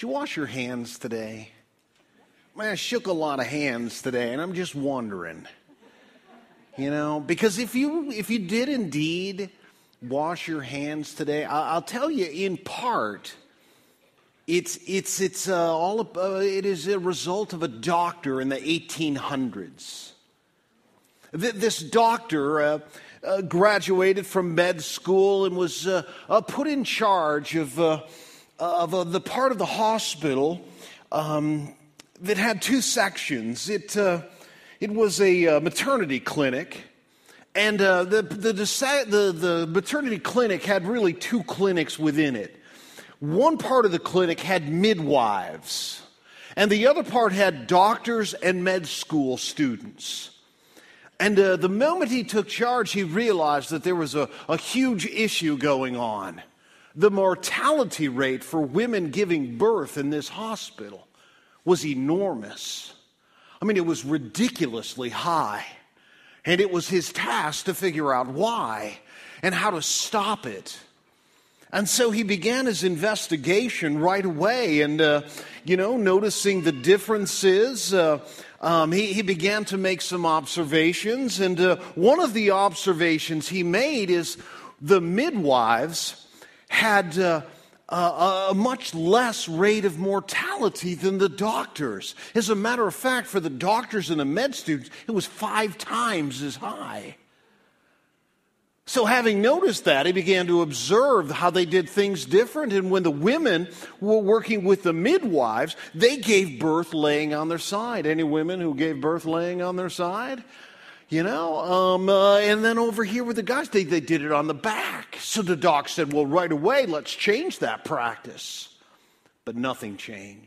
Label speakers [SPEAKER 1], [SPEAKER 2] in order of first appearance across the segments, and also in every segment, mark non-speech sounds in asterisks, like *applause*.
[SPEAKER 1] Did you wash your hands today? Man, I shook a lot of hands today, and I'm just wondering. You know, because if you if you did indeed wash your hands today, I'll tell you in part it's, it's, it's uh, all, uh, it is a result of a doctor in the 1800s. Th- this doctor uh, uh, graduated from med school and was uh, uh, put in charge of, Uh, of uh, the part of the hospital um, that had two sections. It, uh, it was a maternity clinic. And the, the, the, the maternity clinic had really two clinics within it. One part of the clinic had midwives, and the other part had doctors and med school students. And uh, the moment he took charge, he realized that there was a, a huge issue going on. The mortality rate for women giving birth in this hospital was enormous. I mean, it was ridiculously high. And it was his task to figure out why and how to stop it. And so he began his investigation right away and, uh, you know, noticing the differences. Uh, um, he, he, began to make some observations. And uh, one of the observations he made is the midwives had uh, a, a much less rate of mortality than the doctors. As a matter of fact, for the doctors and the med students, it was five times as high. So, having noticed that, he began to observe how they did things different. And when the women were working with the midwives, they gave birth laying on their side. Any women who gave birth laying on their side? You know, um, uh, and then over here with the guys, they, they did it on the back. So the doc said, Well, right away, let's change that practice. But nothing changed.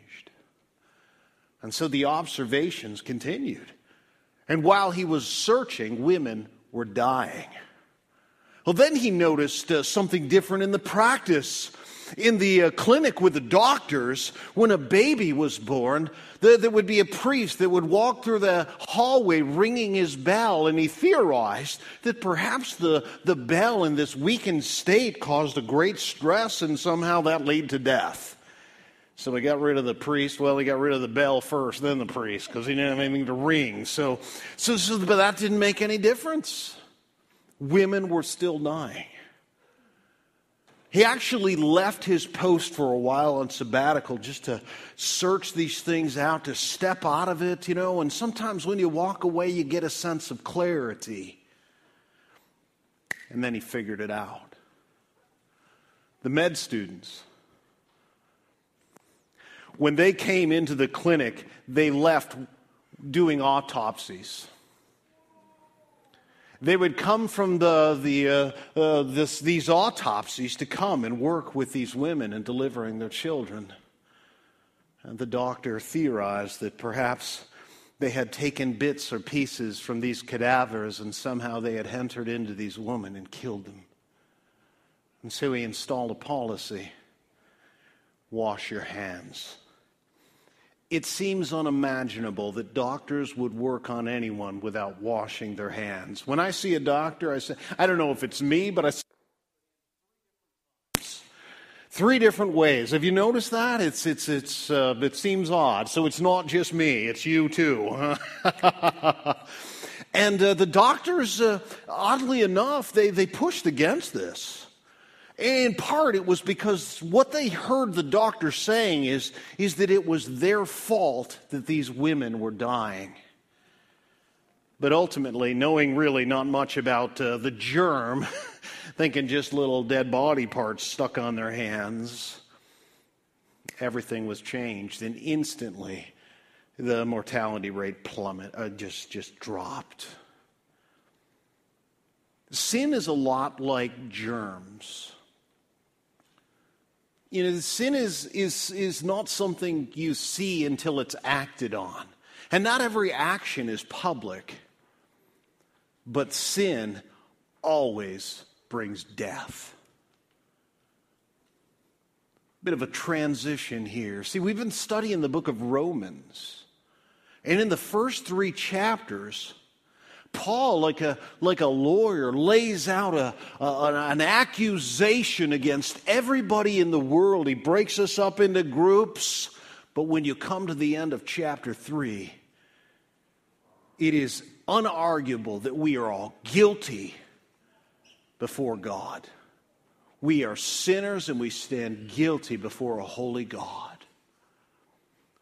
[SPEAKER 1] And so the observations continued. And while he was searching, women were dying. Well, then he noticed uh, something different in the practice. In the uh, clinic with the doctors, when a baby was born, there, there would be a priest that would walk through the hallway ringing his bell, and he theorized that perhaps the, the bell in this weakened state caused a great stress, and somehow that led to death. So he got rid of the priest. Well, he got rid of the bell first, then the priest, because he didn't have anything to ring. So, so, so, but that didn't make any difference women were still dying. He actually left his post for a while on sabbatical just to search these things out, to step out of it, you know. And sometimes when you walk away, you get a sense of clarity. And then he figured it out. The med students, when they came into the clinic, they left doing autopsies. They would come from the, the, uh, uh, this, these autopsies to come and work with these women in delivering their children. And the doctor theorized that perhaps they had taken bits or pieces from these cadavers and somehow they had entered into these women and killed them. And so he installed a policy wash your hands it seems unimaginable that doctors would work on anyone without washing their hands. When I see a doctor, I say, I don't know if it's me, but I see three different ways. Have you noticed that? It's, it's, it's, uh, it seems odd. So it's not just me, it's you too. *laughs* and uh, the doctors, uh, oddly enough, they, they pushed against this. In part, it was because what they heard the doctor saying is, is that it was their fault that these women were dying. But ultimately, knowing really not much about uh, the germ, *laughs* thinking just little dead body parts stuck on their hands, everything was changed. And instantly, the mortality rate plummet, uh, just, just dropped. Sin is a lot like germs you know, sin is, is, is not something you see until it's acted on. And not every action is public, but sin always brings death. Bit of a transition here. See, we've been studying the book of Romans. And in the first three chapters, Paul, like a, like a lawyer, lays out a, a, an accusation against everybody in the world. He breaks us up into groups. But when you come to the end of chapter 3, it is unarguable that we are all guilty before God. We are sinners and we stand guilty before a holy God.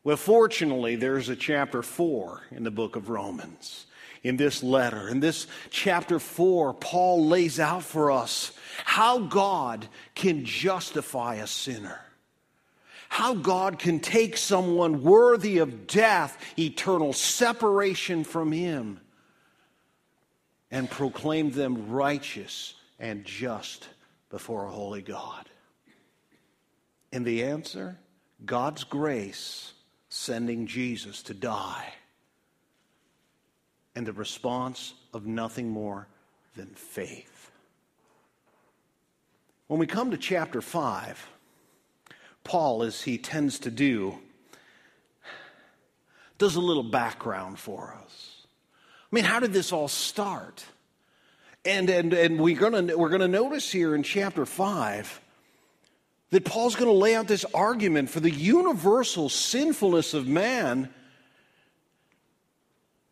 [SPEAKER 1] Well, fortunately, there's a chapter 4 in the book of Romans in this letter. In this chapter 4, Paul lays out for us how God can justify a sinner. How God can take someone worthy of death, eternal separation from Him, and proclaim them righteous and just before a holy God. And the answer? God's grace sending Jesus to die and the response of nothing more than faith. When we come to chapter 5, Paul, as he tends to do, does a little background for us. I mean, how did this all start? And, and, and we're going we're gonna notice here in chapter 5 that Paul's going to lay out this argument for the universal sinfulness of man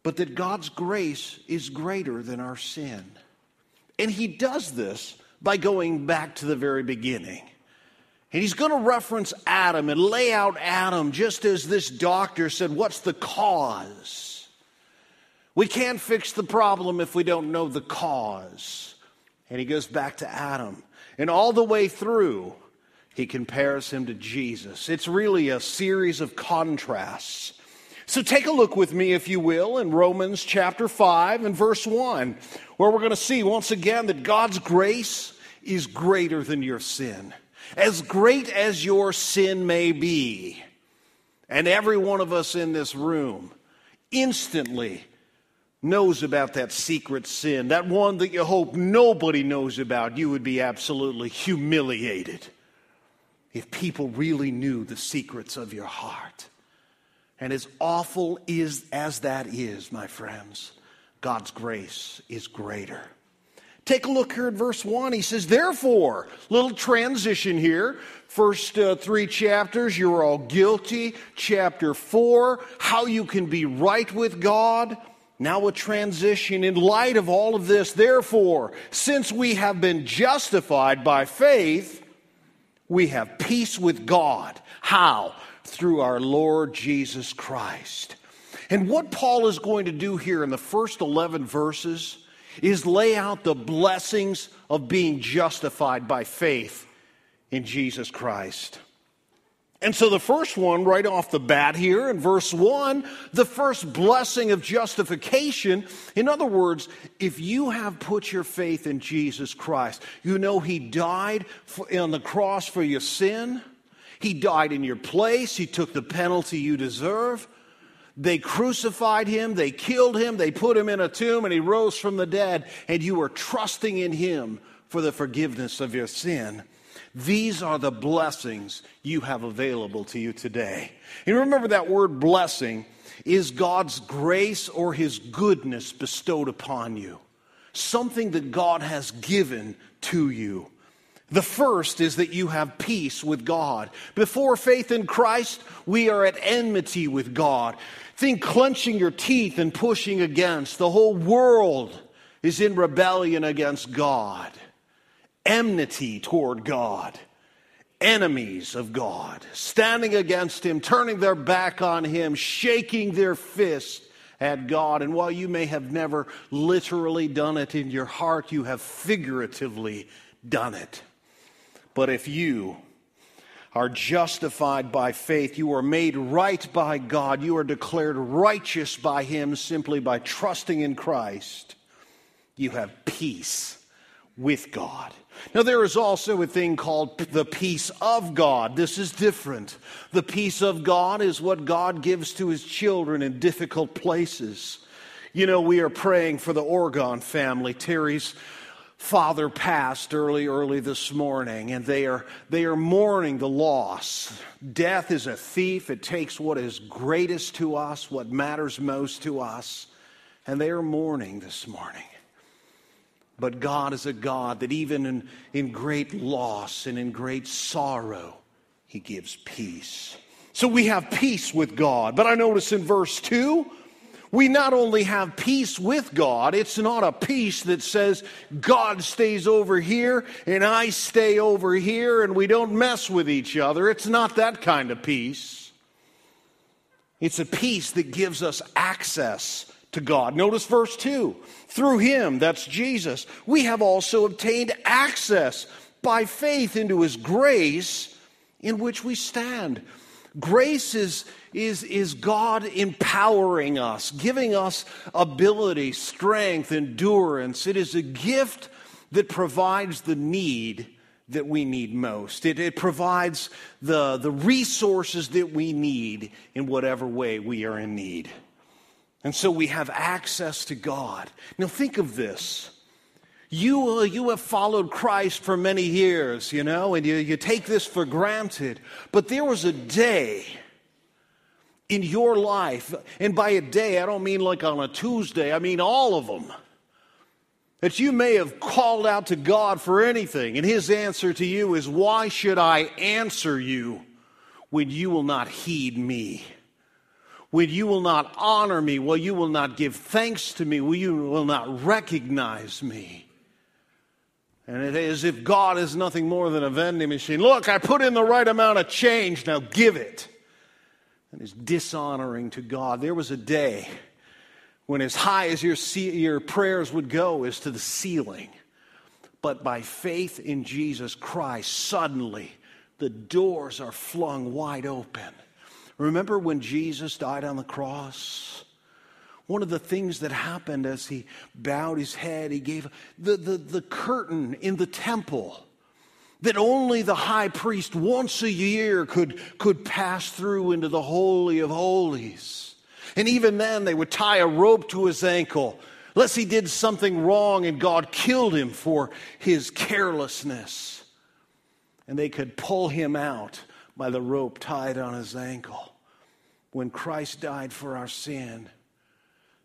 [SPEAKER 1] but that God's grace is greater than our sin. And he does this by going back to the very beginning. And he's going to reference Adam and lay out Adam just as this doctor said, What's the cause? We can't fix the problem if we don't know the cause. And he goes back to Adam. And all the way through, he compares him to Jesus. It's really a series of contrasts. So take a look with me, if you will, in Romans chapter 5 and verse 1, where we're going to see once again that God's grace is greater than your sin. As great as your sin may be, and every one of us in this room instantly knows about that secret sin, that one that you hope nobody knows about, you would be absolutely humiliated if people really knew the secrets of your heart. And as awful is, as that is, my friends, God's grace is greater. Take a look here at verse 1. He says, Therefore, little transition here. First uh, three chapters, you're all guilty. Chapter 4, how you can be right with God. Now, a transition in light of all of this. Therefore, since we have been justified by faith, we have peace with God. How? Through our Lord Jesus Christ. And what Paul is going to do here in the first 11 verses is lay out the blessings of being justified by faith in Jesus Christ. And so the first one, right off the bat here in verse 1, the first blessing of justification. In other words, if you have put your faith in Jesus Christ, you know He died on the cross for your sin. He died in your place. He took the penalty you deserve. They crucified him, they killed him, they put him in a tomb, and he rose from the dead, and you are trusting in him for the forgiveness of your sin. These are the blessings you have available to you today. And remember that word blessing is God's grace or his goodness bestowed upon you, something that God has given to you. The first is that you have peace with God. Before faith in Christ, we are at enmity with God. Think clenching your teeth and pushing against. The whole world is in rebellion against God, enmity toward God, enemies of God, standing against Him, turning their back on Him, shaking their fist at God. And while you may have never literally done it in your heart, you have figuratively done it. But if you are justified by faith, you are made right by God, you are declared righteous by Him simply by trusting in Christ, you have peace with God. Now, there is also a thing called the peace of God. This is different. The peace of God is what God gives to His children in difficult places. You know, we are praying for the Oregon family. Terry's father passed early, early this morning, and they are, they are mourning the loss. Death is a thief. It takes what is greatest to us, what matters most to us, and they are mourning this morning. But God is a God that even in, in great loss and in great sorrow, He gives peace. So we have peace with God. But I notice in verse 2, we not only have peace with God, it's not a peace that says God stays over here and I stay over here and we don't mess with each other. It's not that kind of peace. It's a peace that gives us access to God. Notice verse 2 through him, that's Jesus, we have also obtained access by faith into his grace in which we stand. Grace is, is, is God empowering us, giving us ability, strength, endurance. It is a gift that provides the need that we need most. It, it provides the, the resources that we need in whatever way we are in need. And so we have access to God. Now, think of this. You, uh, you have followed Christ for many years, you know, and you, you take this for granted. But there was a day in your life, and by a day, I don't mean like on a Tuesday, I mean all of them, that you may have called out to God for anything, and His answer to you is, Why should I answer you when you will not heed me? When you will not honor me, when you will not give thanks to me, when you will not recognize me. And it is if God is nothing more than a vending machine. Look, I put in the right amount of change, now give it. And it's dishonoring to God. There was a day when, as high as your, your prayers would go, is to the ceiling. But by faith in Jesus Christ, suddenly the doors are flung wide open. Remember when Jesus died on the cross? One of the things that happened as he bowed his head, he gave the, the, the curtain in the temple that only the high priest once a year could, could pass through into the Holy of Holies. And even then, they would tie a rope to his ankle, lest he did something wrong and God killed him for his carelessness. And they could pull him out by the rope tied on his ankle. When Christ died for our sin,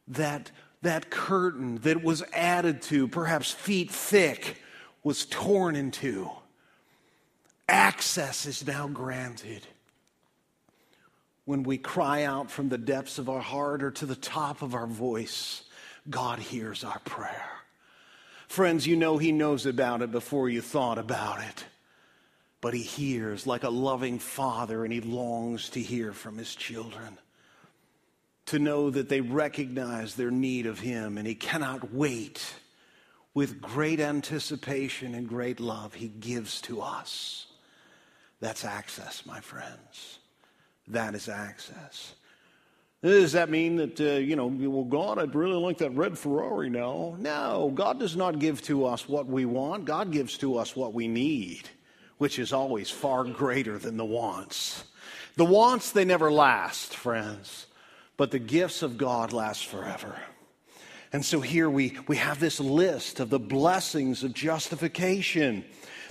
[SPEAKER 1] that, that curtain that was added to, perhaps feet thick, was torn in two. Access is now granted. When we cry out from the depths of our heart or to the top of our voice, God hears our prayer. Friends, you know He knows about it before you thought about it. But He hears like a loving father, and He longs to hear from His children to know that they recognize their need of Him and He cannot wait. With great anticipation and great love, He gives to us. That's access, my friends. That is access. Does that mean that, uh, you know, well, God, I'd really like that red Ferrari now? No, God does not give to us what we want. God gives to us what we need, which is always far greater than the wants. The wants, they never last, friends but the gifts of God last forever. And so here we, we have this list of the blessings of justification.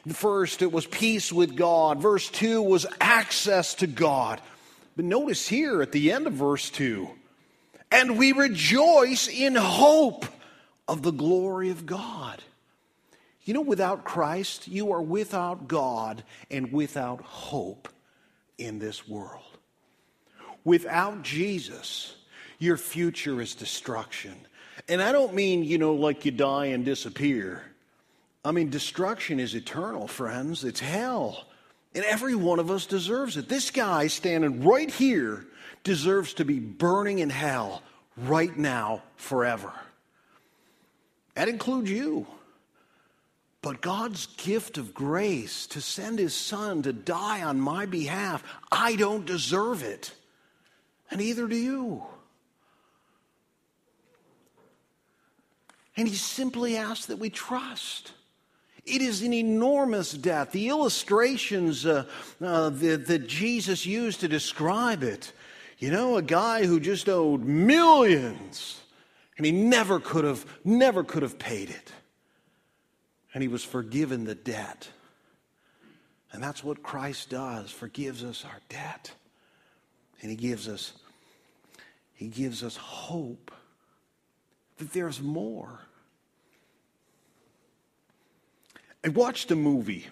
[SPEAKER 1] First, it was peace with God. Verse 2 was access to God. But notice here at the end of verse 2 and we rejoice in hope of the glory of God. You know, without Christ, you are without God and without hope in this world. Without Jesus, your future is destruction. And I don't mean, you know, like you die and disappear. I mean, destruction is eternal, friends. It's hell. And every one of us deserves it. This guy standing right here deserves to be burning in hell right now, forever. That includes you. But God's gift of grace to send his son to die on my behalf, I don't deserve it and either do you. And he simply asks that we trust. It is an enormous debt. The illustrations uh, uh, that, that Jesus used to describe it, you know, a guy who just owed millions and he never could have, never could have paid it. And he was forgiven the debt. And that's what Christ does, forgives us our debt. And he gives us he gives us hope that there's more. I watched a movie.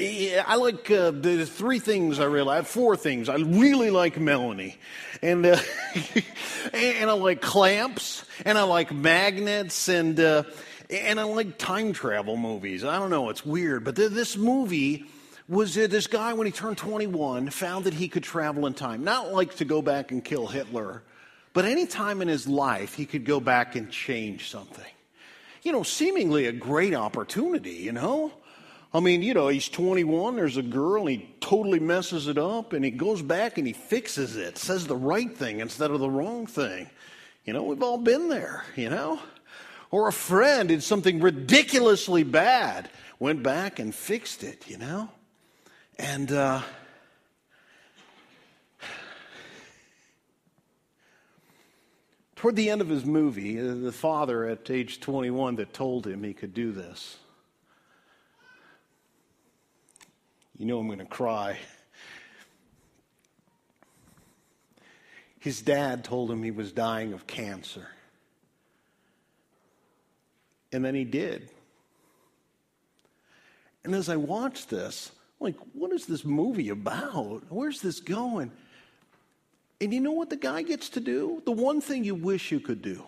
[SPEAKER 1] I like uh, the three things I really. Have four things. I really like Melanie, and uh, *laughs* and I like clamps, and I like magnets, and uh, and I like time travel movies. I don't know, it's weird, but this movie was uh, this guy when he turned 21 found that he could travel in time. Not like to go back and kill Hitler, but any time in his life he could go back and change something. You know, seemingly a great opportunity, you know? I mean, you know, he's 21, there's a girl, and he totally messes it up, and he goes back and he fixes it, says the right thing instead of the wrong thing. You know, we've all been there, you know? Or a friend did something ridiculously bad, went back and fixed it, you know? And, uh, toward the end of his movie, uh, the father at age 21 that told him he could do this You know I'm going to cry. His dad told him he was dying of cancer. And then he did. And as I watched this, like, what is this movie about? Where's this going? And you know what the guy gets to do? The one thing you wish you could do.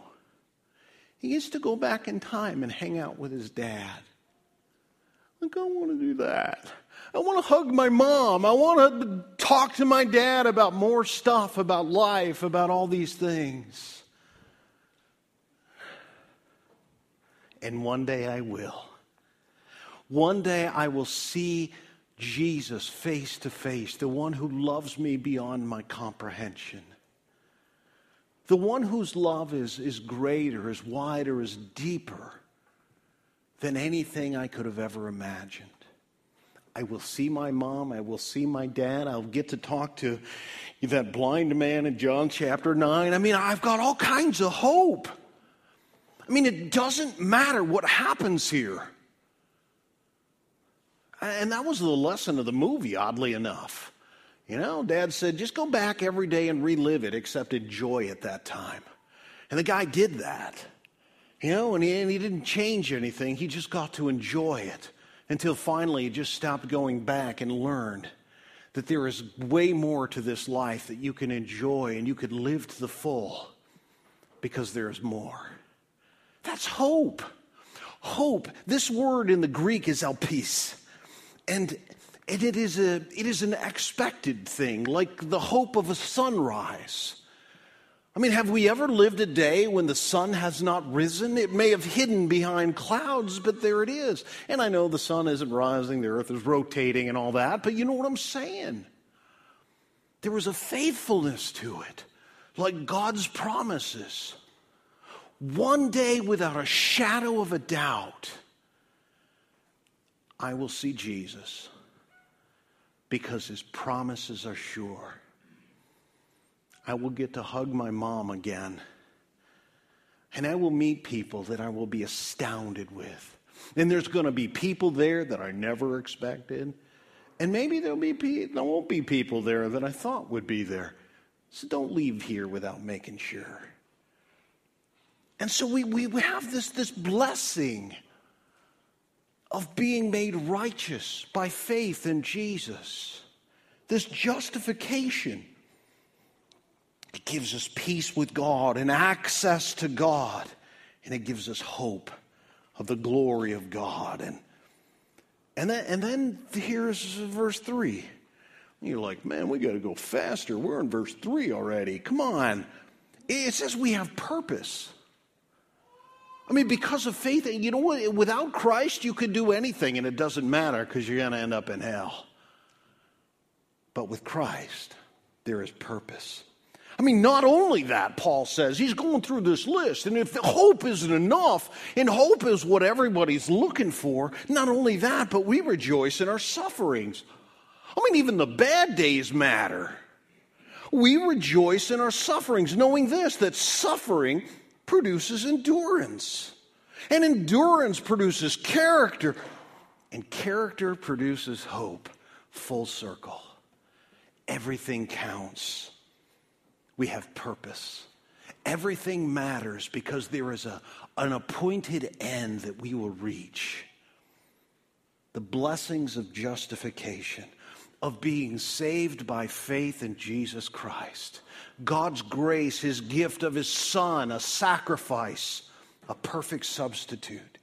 [SPEAKER 1] He gets to go back in time and hang out with his dad. Like, I want to do that. I want to hug my mom. I want to talk to my dad about more stuff, about life, about all these things. And one day I will. One day I will see Jesus face to face, the one who loves me beyond my comprehension. The one whose love is, is greater, is wider, is deeper than anything I could have ever imagined. I will see my mom. I will see my dad. I'll get to talk to that blind man in John chapter 9. I mean, I've got all kinds of hope. I mean, it doesn't matter what happens here. And that was the lesson of the movie, oddly enough. You know, dad said, just go back every day and relive it, except enjoy it that time. And the guy did that. You know, and he, and he didn't change anything, he just got to enjoy it until finally he just stopped going back and learned that there is way more to this life that you can enjoy and you could live to the full because there is more. That's hope. Hope. This word in the Greek is elpis. And, and it, is a, it is an expected thing, like the hope of a sunrise. I mean, have we ever lived a day when the sun has not risen? It may have hidden behind clouds, but there it is. And I know the sun isn't rising, the earth is rotating and all that, but you know what I'm saying? There was a faithfulness to it, like God's promises. One day, without a shadow of a doubt, I will see Jesus because his promises are sure. I will get to hug my mom again. And I will meet people that I will be astounded with. And there's going to be people there that I never expected. And maybe there'll be there won't be people there that I thought would be there. So don't leave here without making sure. And so we, we, we have this, this blessing of being made righteous by faith in Jesus, this justification. It gives us peace with God and access to God. And it gives us hope of the glory of God. And, and, then, and then here's verse 3. You're like, man, we got to go faster. We're in verse 3 already. Come on. It says we have purpose. I mean, because of faith, you know what? Without Christ, you could do anything and it doesn't matter because you're going to end up in hell. But with Christ, there is purpose. I mean, not only that, Paul says, he's going through this list, and if hope isn't enough, and hope is what everybody's looking for, not only that, but we rejoice in our sufferings. I mean, even the bad days matter. We rejoice in our sufferings, knowing this, that suffering produces endurance, and endurance produces character, and character produces hope. Full circle. Everything counts we have purpose. everything matters because there is a, an appointed end that we will reach. The blessings of justification, of being saved by faith in Jesus Christ. God's grace, His gift of His Son, a sacrifice, a perfect substitute.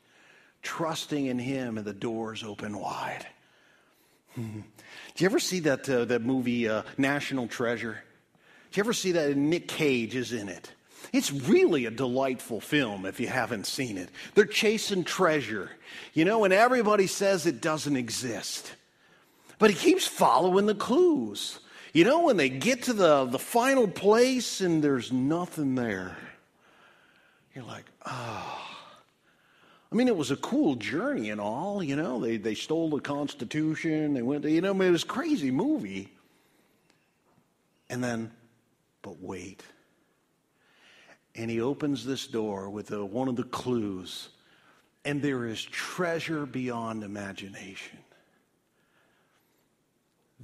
[SPEAKER 1] Trusting in Him and the doors open wide. *laughs* Do you ever see that, uh, that movie, uh, National Treasure? Do you ever see that? Nick Cage is in it. It's really a delightful film if you haven't seen it. They're chasing treasure, you know, and everybody says it doesn't exist. But he keeps following the clues. You know, when they get to the, the final place and there's nothing there, you're like, oh. I mean, it was a cool journey and all, you know. They, they stole the Constitution, they went to, you know, I mean, it was a crazy movie. And then, but wait. And he opens this door with a, one of the clues, and there is treasure beyond imagination.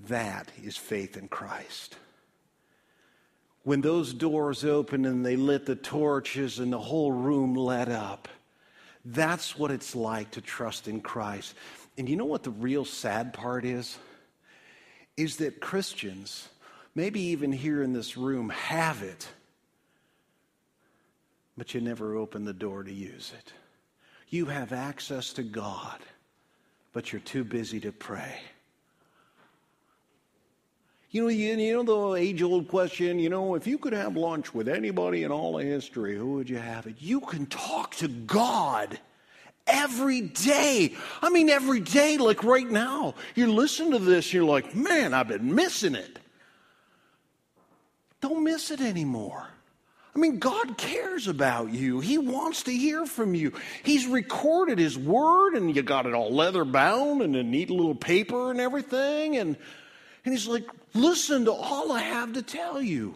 [SPEAKER 1] That is faith in Christ. When those doors opened and they lit the torches and the whole room lit up, that's what it's like to trust in Christ. And you know what the real sad part is? Is that Christians, maybe even here in this room, have it, but you never open the door to use it. You have access to God, but you're too busy to pray. You know, you, you know the age old question, you know, if you could have lunch with anybody in all of history, who would you have it? You can talk to God every day. I mean, every day, like right now. You listen to this, you're like, man, I've been missing it. Don't miss it anymore. I mean, God cares about you. He wants to hear from you. He's recorded His word, and you got it all leather bound and a neat little paper and everything. And, and He's like, listen to all I have to tell you.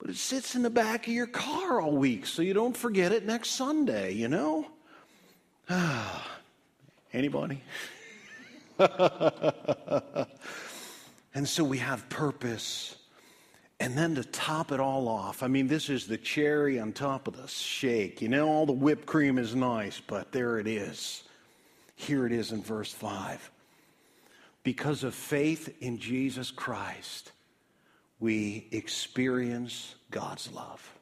[SPEAKER 1] But it sits in the back of your car all week, so you don't forget it next Sunday, you know? *sighs* Anybody? *laughs* and so we have purpose. And then to top it all off, I mean, this is the cherry on top of the shake. You know, all the whipped cream is nice, but there it is. Here it is in verse 5. Because of faith in Jesus Christ, we experience God's love.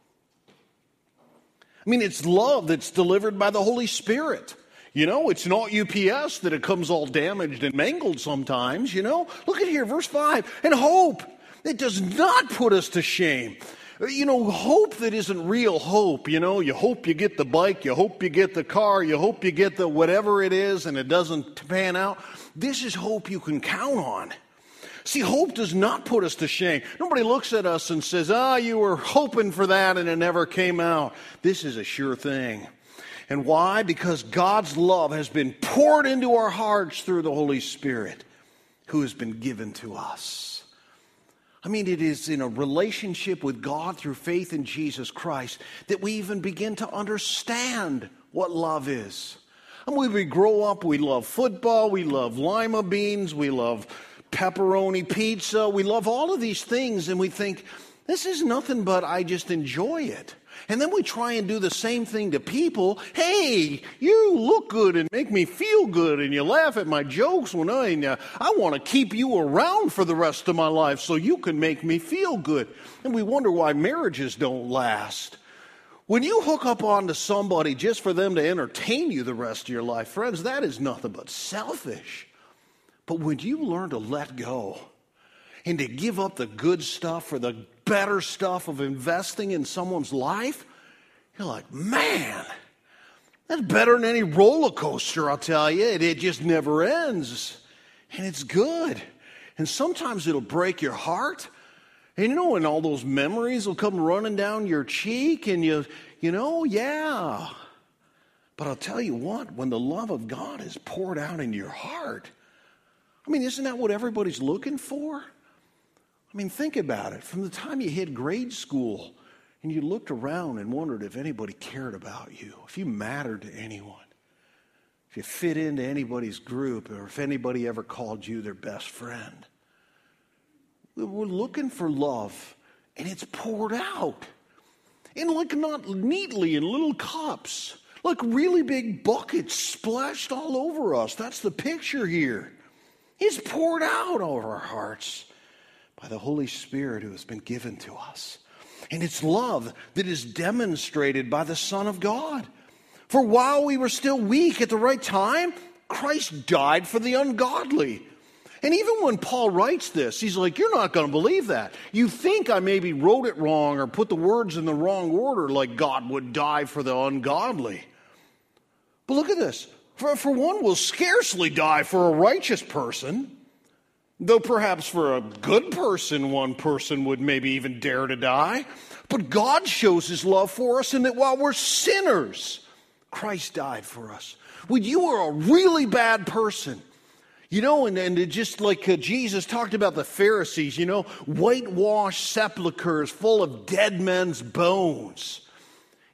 [SPEAKER 1] I mean, it's love that's delivered by the Holy Spirit. You know, it's not UPS that it comes all damaged and mangled sometimes, you know. Look at here, verse 5. And hope it does not put us to shame. You know, hope that isn't real hope. You know, you hope you get the bike, you hope you get the car, you hope you get the whatever it is, and it doesn't pan out. This is hope you can count on. See, hope does not put us to shame. Nobody looks at us and says, Ah, you were hoping for that and it never came out. This is a sure thing. And why? Because God's love has been poured into our hearts through the Holy Spirit who has been given to us. I mean, it is in a relationship with God through faith in Jesus Christ that we even begin to understand what love is. And when we grow up, we love football, we love lima beans, we love pepperoni pizza, we love all of these things, and we think, this is nothing but I just enjoy it. And then we try and do the same thing to people. Hey, you look good and make me feel good, and you laugh at my jokes when I, uh, I want to keep you around for the rest of my life so you can make me feel good. And we wonder why marriages don't last. When you hook up onto somebody just for them to entertain you the rest of your life, friends, that is nothing but selfish. But when you learn to let go and to give up the good stuff for the better stuff of investing in someone's life, you're like, man, that's better than any roller coaster, I'll tell you. It, it just never ends. And it's good. And sometimes it'll break your heart. And you know, and all those memories will come running down your cheek, and you, you know, yeah. But I'll tell you what, when the love of God is poured out in your heart, I mean, isn't that what everybody's looking for? I mean, think about it. From the time you hit grade school and you looked around and wondered if anybody cared about you, if you mattered to anyone, if you fit into anybody's group, or if anybody ever called you their best friend. We're looking for love, and it's poured out. in like not neatly in little cups, like really big buckets splashed all over us. That's the picture here. It's poured out over our hearts by the Holy Spirit who has been given to us. And it's love that is demonstrated by the Son of God. For while we were still weak at the right time, Christ died for the ungodly. And even when Paul writes this, he's like, You're not going to believe that. You think I maybe wrote it wrong or put the words in the wrong order, like God would die for the ungodly. But look at this. For, for one will scarcely die for a righteous person, though perhaps for a good person, one person would maybe even dare to die. But God shows his love for us in that while we're sinners, Christ died for us. When you are a really bad person, you know, and, and just like uh, Jesus talked about the Pharisees, you know, whitewashed sepulchres full of dead men's bones.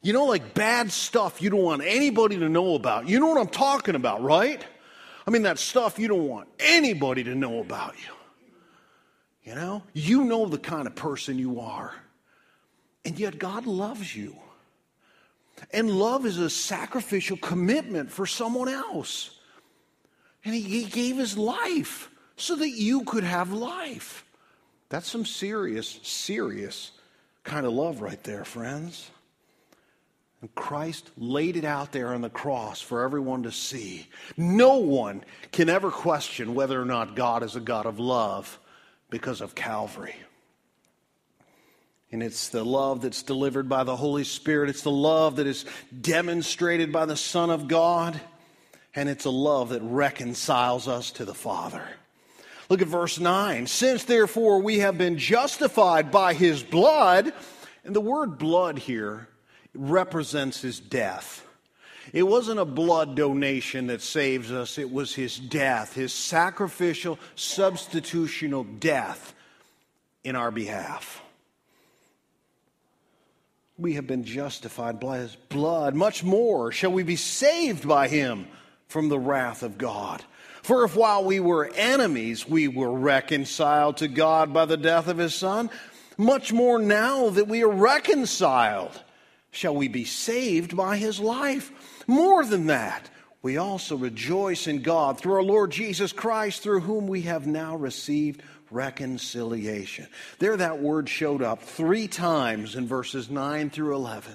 [SPEAKER 1] You know, like bad stuff you don't want anybody to know about. You know what I'm talking about, right? I mean, that stuff you don't want anybody to know about you. You know, you know the kind of person you are. And yet God loves you. And love is a sacrificial commitment for someone else. And he, he gave his life so that you could have life. That's some serious, serious kind of love right there, friends. And Christ laid it out there on the cross for everyone to see. No one can ever question whether or not God is a God of love because of Calvary. And it's the love that's delivered by the Holy Spirit. It's the love that is demonstrated by the Son of God and it's a love that reconciles us to the Father. Look at verse 9. Since therefore we have been justified by his blood, and the word blood here represents his death. It wasn't a blood donation that saves us, it was his death, his sacrificial, substitutional death in our behalf. We have been justified by his blood. Much more shall we be saved by him from the wrath of God. For if while we were enemies, we were reconciled to God by the death of his Son, much more now that we are reconciled, shall we be saved by his life. More than that, we also rejoice in God through our Lord Jesus Christ, through whom we have now received reconciliation. There, that word showed up three times in verses 9 through 11.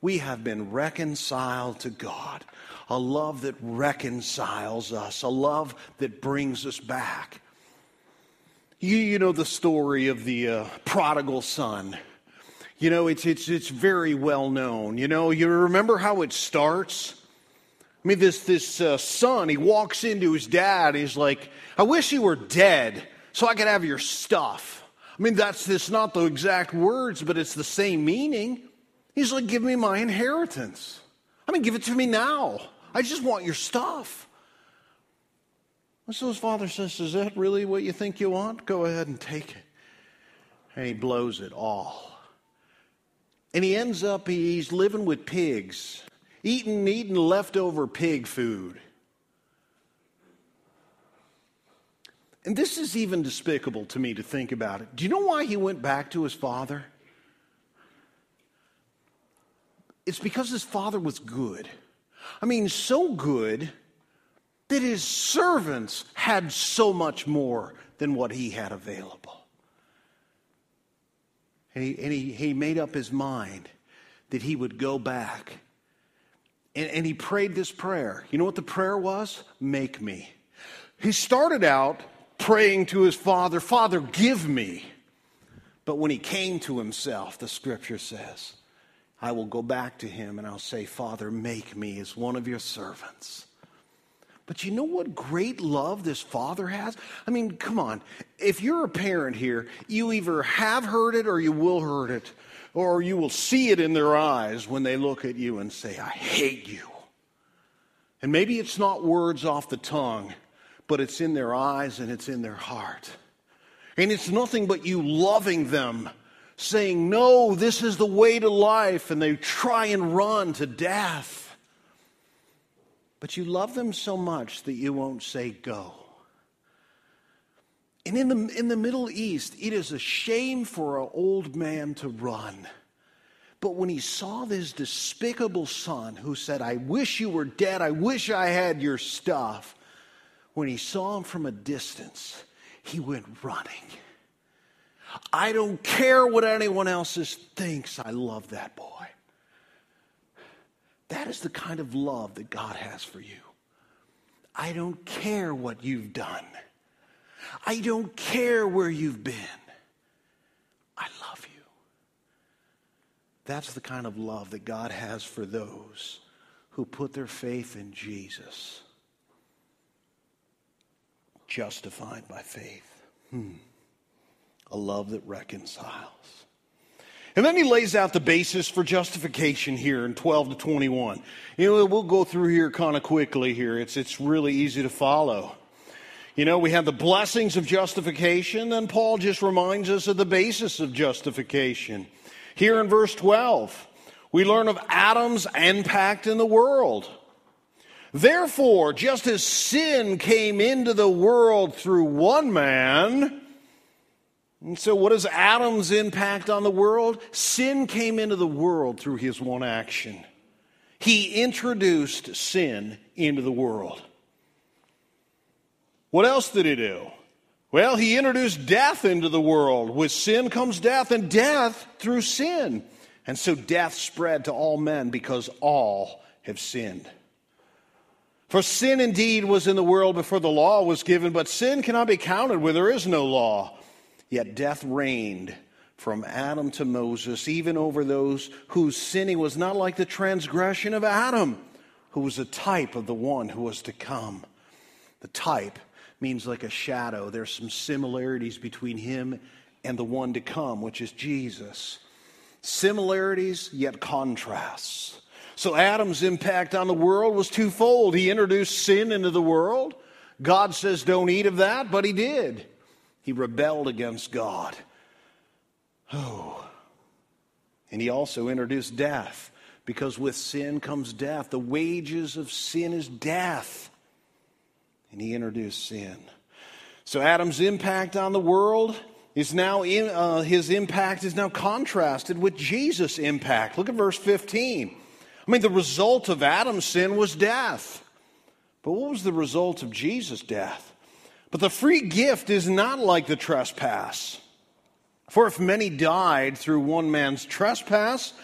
[SPEAKER 1] We have been reconciled to God a love that reconciles us, a love that brings us back. You, you know the story of the uh, prodigal son. You know, it's, it's, it's very well known. You know, you remember how it starts? I mean, this, this uh, son, he walks into his dad. He's like, I wish you were dead so I could have your stuff. I mean, that's this not the exact words, but it's the same meaning. He's like, Give me my inheritance. I mean, give it to me now. I just want your stuff. And so his father says, Is that really what you think you want? Go ahead and take it. And he blows it all. And he ends up, he's living with pigs, eating, eating leftover pig food. And this is even despicable to me to think about it. Do you know why he went back to his father? It's because his father was good. I mean, so good that his servants had so much more than what he had available. And he, and he, he made up his mind that he would go back. And, and he prayed this prayer. You know what the prayer was? Make me. He started out praying to his father, Father, give me. But when he came to himself, the scripture says, I will go back to him and I'll say, Father, make me as one of your servants. But you know what great love this father has? I mean, come on. If you're a parent here, you either have heard it or you will heard it, or you will see it in their eyes when they look at you and say, I hate you. And maybe it's not words off the tongue, but it's in their eyes and it's in their heart. And it's nothing but you loving them saying, No, this is the way to life, and they try and run to death. But you love them so much that you won't say go. And in the, in the Middle East, it is a shame for an old man to run. But when he saw this despicable son who said, I wish you were dead, I wish I had your stuff, when he saw him from a distance, he went running. I don't care what anyone else thinks, I love that boy. That is the kind of love that God has for you. I don't care what you've done. I don't care where you've been. I love you. That's the kind of love that God has for those who put their faith in Jesus. Justified by faith. Hmm. A love that reconciles. And then he lays out the basis for justification here in 12 to 21. You know, we'll go through here kind of quickly here. It's, it's really easy to follow. You know, we have the blessings of justification, and Paul just reminds us of the basis of justification. Here in verse 12, we learn of Adam's impact in the world. Therefore, just as sin came into the world through one man, and so, what is Adam's impact on the world? Sin came into the world through his one action. He introduced sin into the world. What else did he do? Well, he introduced death into the world. With sin comes death, and death through sin. And so death spread to all men because all have sinned. For sin indeed was in the world before the law was given, but sin cannot be counted where there is no law. Yet death reigned from Adam to Moses, even over those whose sinning was not like the transgression of Adam, who was a type of the one who was to come. The type means like a shadow. There's some similarities between him and the one to come, which is Jesus. Similarities, yet contrasts. So Adam's impact on the world was twofold. He introduced sin into the world. God says, don't eat of that, but he did. He rebelled against God. Oh. And he also introduced death because with sin comes death. The wages of sin is death. And he introduced sin. So Adam's impact on the world is now in, uh, his impact is now contrasted with Jesus' impact. Look at verse 15. I mean, the result of Adam's sin was death. But what was the result of Jesus' death? But the free gift is not like the trespass. For if many died through one man's trespass,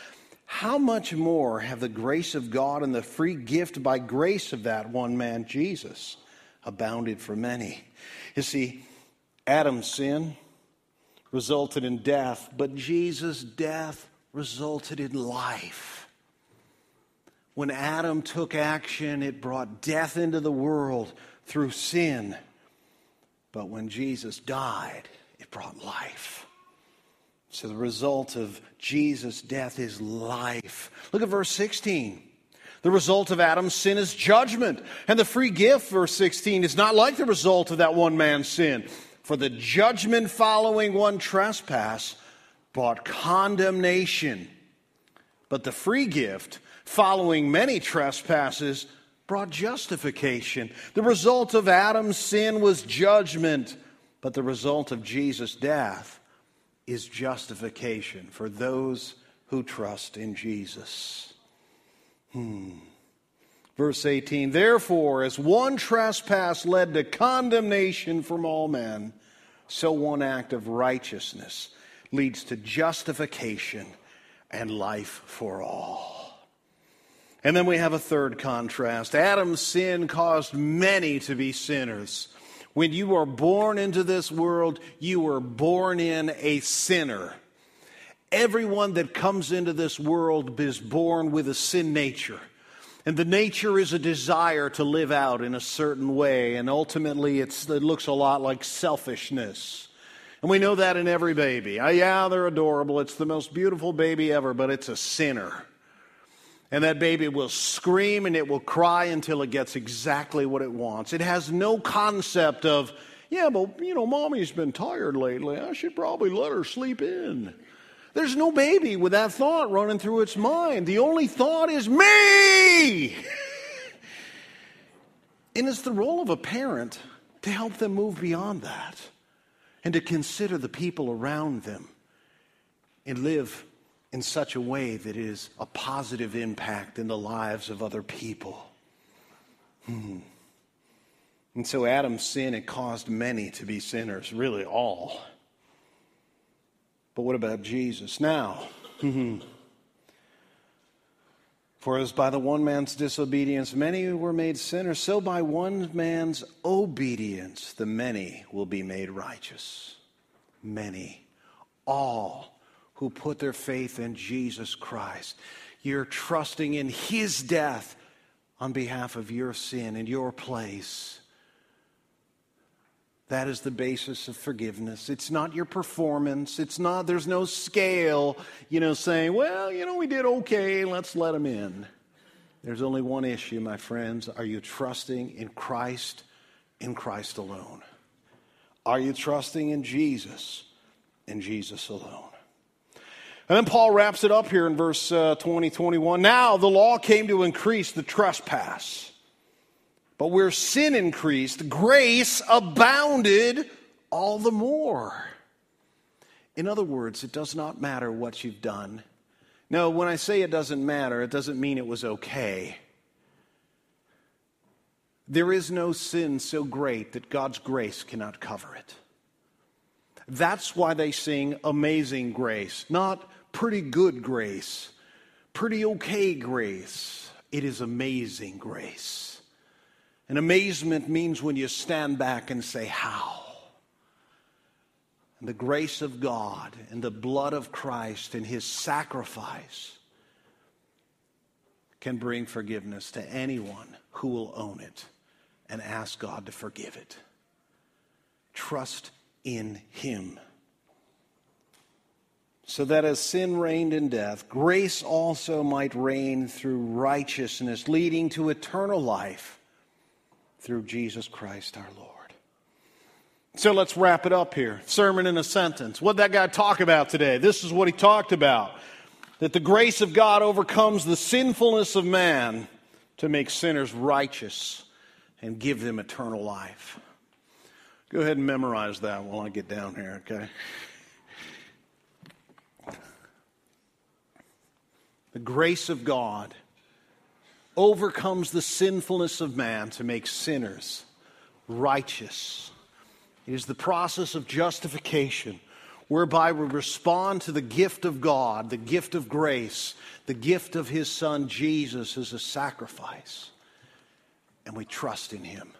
[SPEAKER 1] how much more have the grace of God and the free gift by grace of that one man, Jesus, abounded for many? You see, Adam's sin resulted in death, but Jesus' death resulted in life. When Adam took action, it brought death into the world through sin. But when Jesus died, it brought life. So the result of Jesus' death is life. Look at verse 16. The result of Adam's sin is judgment. And the free gift, verse 16, is not like the result of that one man's sin. For the judgment following one trespass brought condemnation. But the free gift following many trespasses brought justification. The result of Adam's sin was judgment, but the result of Jesus' death is justification for those who trust in Jesus. Hmm. Verse 18 Therefore, as one trespass led to condemnation from all men, so one act of righteousness leads to justification and life for all. And then we have a third contrast. Adam's sin caused many to be sinners. When you are born into this world, you are born in a sinner. Everyone that comes into this world is born with a sin nature. And the nature is a desire to live out in a certain way. And ultimately, it looks a lot like selfishness. And we know that in every baby. Uh, yeah, they're adorable. It's the most beautiful baby ever, but it's a sinner. And that baby will scream and it will cry until it gets exactly what it wants. It has no concept of, yeah, but you know, mommy's been tired lately. I should probably let her sleep in. There's no baby with that thought running through its mind. The only thought is me. *laughs* and it's the role of a parent to help them move beyond that and to consider the people around them and live in such a way that it is a positive impact in the lives of other people. Hmm. And so Adam's sin, it caused many to be sinners, really all. But what about Jesus? Now, hmm. for as by the one man's disobedience many were made sinners, so by one man's obedience the many will be made righteous. Many. All who put their faith in Jesus Christ. You're trusting in his death on behalf of your sin in your place. That is the basis of forgiveness. It's not your performance. It's not, there's no scale, you know, saying, well, you know, we did okay, let's let him in. There's only one issue, my friends. Are you trusting in Christ, in Christ alone? Are you trusting in Jesus, in Jesus alone? And then Paul wraps it up here in verse uh, 20, 21. Now the law came to increase the trespass. But where sin increased, grace abounded all the more. In other words, it does not matter what you've done. No, when I say it doesn't matter, it doesn't mean it was okay. There is no sin so great that God's grace cannot cover it. That's why they sing amazing grace, not pretty good grace, pretty okay grace. It is amazing grace. And amazement means when you stand back and say, How? And the grace of God and the blood of Christ and his sacrifice can bring forgiveness to anyone who will own it and ask God to forgive it. Trust in him. So that as sin reigned in death, grace also might reign through righteousness, leading to eternal life through Jesus Christ our Lord. So let's wrap it up here. Sermon in a sentence. What that guy talk about today? This is what he talked about. That the grace of God overcomes the sinfulness of man to make sinners righteous and give them eternal life. Go ahead and memorize that while I get down here, okay? The grace of God overcomes the sinfulness of man to make sinners righteous. It is the process of justification whereby we respond to the gift of God, the gift of grace, the gift of His Son Jesus as a sacrifice, and we trust in Him.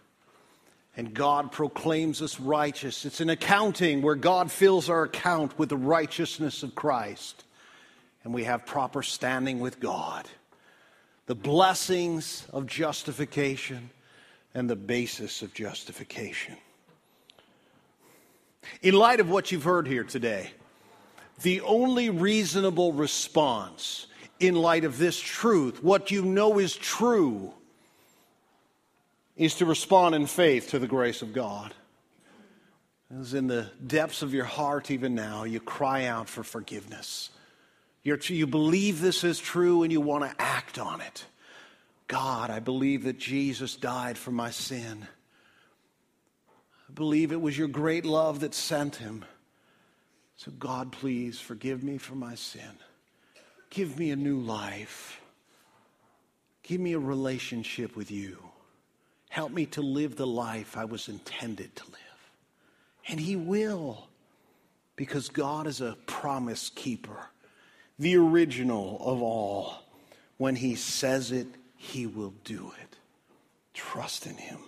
[SPEAKER 1] And God proclaims us righteous. It's an accounting where God fills our account with the righteousness of Christ, and we have proper standing with God the blessings of justification and the basis of justification. In light of what you've heard here today, the only reasonable response in light of this truth, what you know is true, is to respond in faith to the grace of God. As in the depths of your heart, even now, you cry out for forgiveness. You're, you believe this is true and you want to act on it. God, I believe that Jesus died for my sin. I believe it was your great love that sent him. So, God, please forgive me for my sin. Give me a new life. Give me a relationship with you. Help me to live the life I was intended to live. And He will, because God is a promise keeper the original of all. When he says it, he will do it. Trust in him.